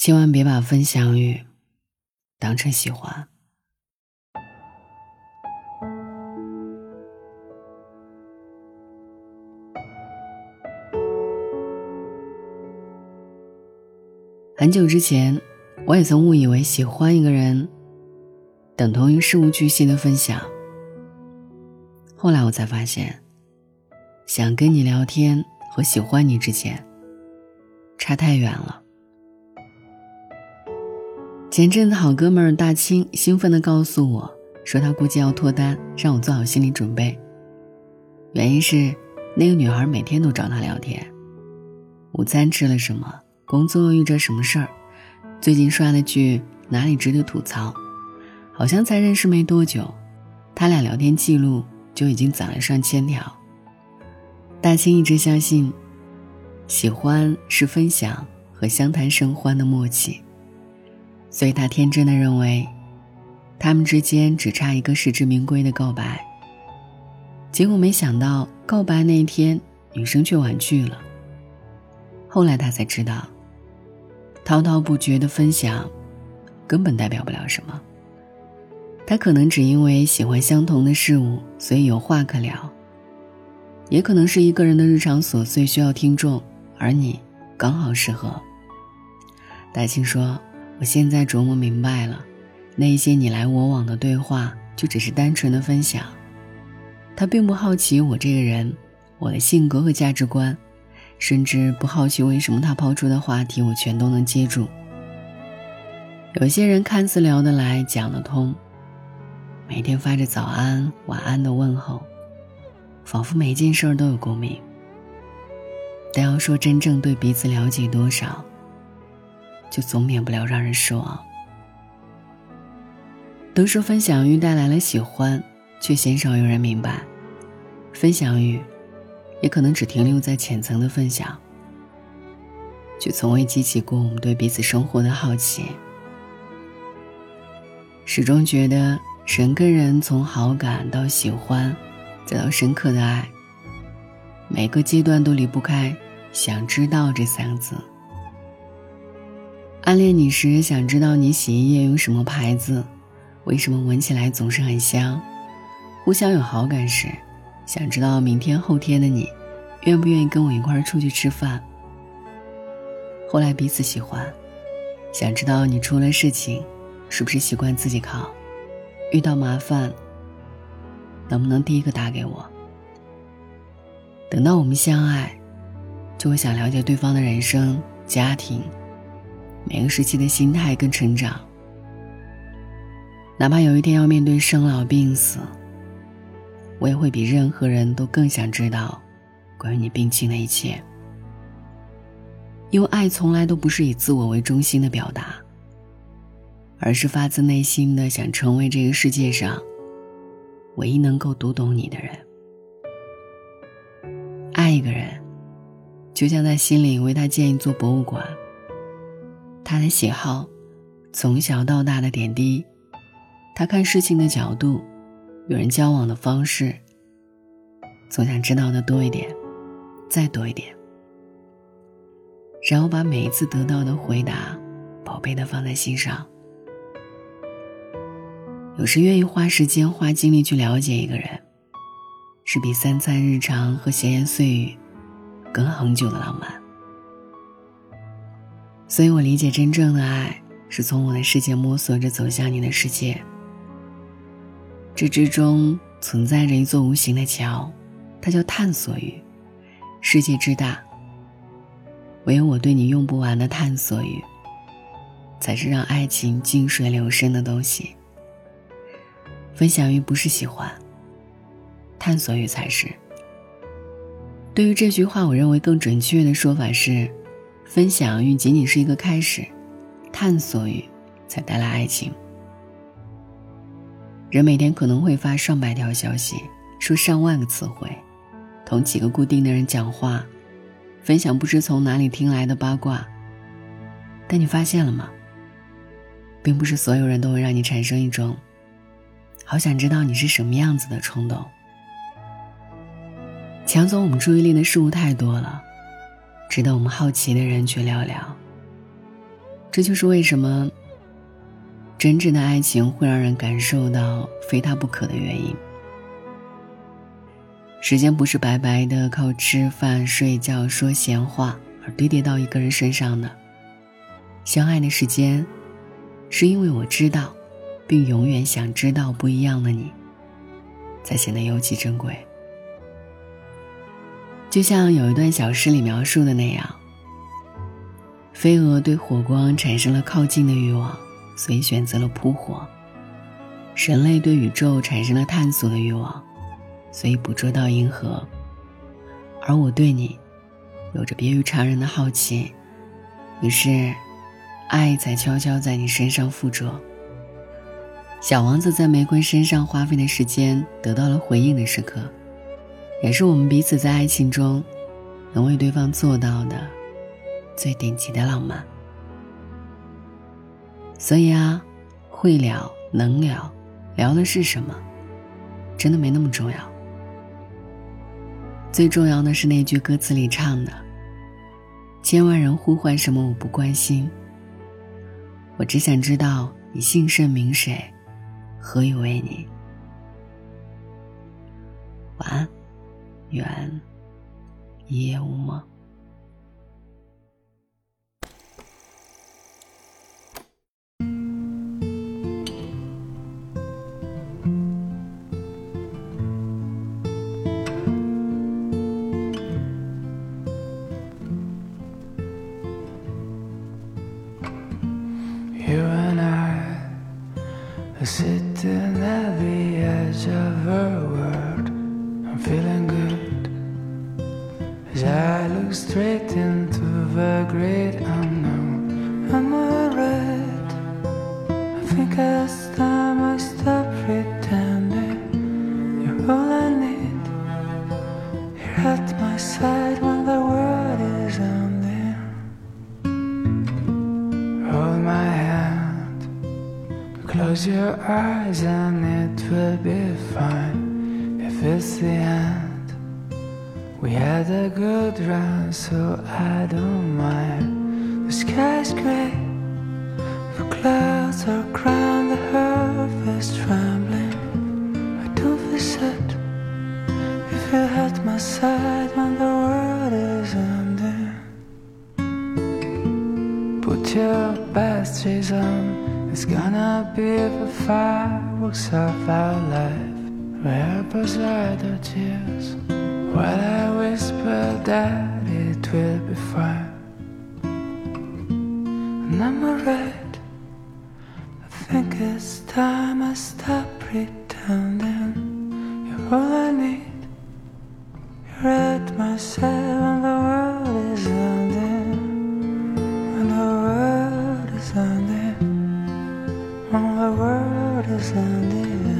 千万别把分享欲当成喜欢。很久之前，我也曾误以为喜欢一个人等同于事无巨细的分享。后来我才发现，想跟你聊天和喜欢你之间差太远了。前阵子，好哥们儿大清兴奋地告诉我，说他估计要脱单，让我做好心理准备。原因是那个女孩每天都找他聊天，午餐吃了什么。工作遇着什么事儿？最近刷了剧，哪里值得吐槽？好像才认识没多久，他俩聊天记录就已经攒了上千条。大清一直相信，喜欢是分享和相谈甚欢的默契，所以他天真的认为，他们之间只差一个实至名归的告白。结果没想到，告白那一天，女生却婉拒了。后来他才知道。滔滔不绝的分享，根本代表不了什么。他可能只因为喜欢相同的事物，所以有话可聊；也可能是一个人的日常琐碎需要听众，而你刚好适合。大清说：“我现在琢磨明白了，那一些你来我往的对话，就只是单纯的分享。他并不好奇我这个人，我的性格和价值观。”甚至不好奇为什么他抛出的话题我全都能接住。有些人看似聊得来、讲得通，每天发着早安、晚安的问候，仿佛每件事都有共鸣。但要说真正对彼此了解多少，就总免不了让人失望。都说分享欲带来了喜欢，却鲜少有人明白，分享欲。也可能只停留在浅层的分享，却从未激起过我们对彼此生活的好奇。始终觉得人跟人从好感到喜欢，再到深刻的爱，每个阶段都离不开“想知道”这三个字。暗恋你时，想知道你洗衣液用什么牌子，为什么闻起来总是很香；互相有好感时。想知道明天后天的你，愿不愿意跟我一块儿出去吃饭？后来彼此喜欢，想知道你出了事情，是不是习惯自己扛？遇到麻烦，能不能第一个打给我？等到我们相爱，就会想了解对方的人生、家庭，每个时期的心态跟成长。哪怕有一天要面对生老病死。我也会比任何人都更想知道，关于你病情的一切。因为爱从来都不是以自我为中心的表达，而是发自内心的想成为这个世界上唯一能够读懂你的人。爱一个人，就像在心里为他建一座博物馆。他的喜好，从小到大的点滴，他看事情的角度。与人交往的方式，总想知道的多一点，再多一点，然后把每一次得到的回答，宝贝的放在心上。有时愿意花时间、花精力去了解一个人，是比三餐日常和闲言碎语更恒久的浪漫。所以我理解，真正的爱是从我的世界摸索着走向你的世界。这之中存在着一座无形的桥，它叫探索欲。世界之大，唯有我对你用不完的探索欲，才是让爱情静水流深的东西。分享欲不是喜欢，探索欲才是。对于这句话，我认为更准确的说法是：分享欲仅仅是一个开始，探索欲才带来爱情。人每天可能会发上百条消息，说上万个词汇，同几个固定的人讲话，分享不知从哪里听来的八卦。但你发现了吗？并不是所有人都会让你产生一种好想知道你是什么样子的冲动。抢走我们注意力的事物太多了，值得我们好奇的人去聊聊。这就是为什么真正的爱情会让人感受到非他不可的原因。时间不是白白的靠吃饭、睡觉、说闲话而堆叠到一个人身上的。相爱的时间，是因为我知道，并永远想知道不一样的你，才显得尤其珍贵。就像有一段小诗里描述的那样：飞蛾对火光产生了靠近的欲望，所以选择了扑火；人类对宇宙产生了探索的欲望。所以捕捉到银河，而我对你，有着别于常人的好奇，于是，爱才悄悄在你身上附着。小王子在玫瑰身上花费的时间得到了回应的时刻，也是我们彼此在爱情中，能为对方做到的，最顶级的浪漫。所以啊，会聊能聊，聊的是什么，真的没那么重要。最重要的是那句歌词里唱的：“千万人呼唤什么我不关心，我只想知道你姓甚名谁，何以为你。”晚安，愿一夜无梦。Sitting at the edge of her world, I'm feeling good as I straight into the great unknown. I'm alright. I think it's time I stop pretending you're all I need. You're at my side when the world is ending. Hold my hand. Close your eyes and it will be fine if it's the end. We had a good run, so I don't mind. The sky's gray, the clouds are crying, the earth is trembling. I don't feel sad if you're at my side when the world is ending. Put your best shoes on. It's gonna be the fireworks of our life. Where beside our tears, while I whisper that it will be fine. And I'm alright. I think it's time I stop pretending. You're all I need. You're at my side when the world is ending. When the world is ending. All the world is ending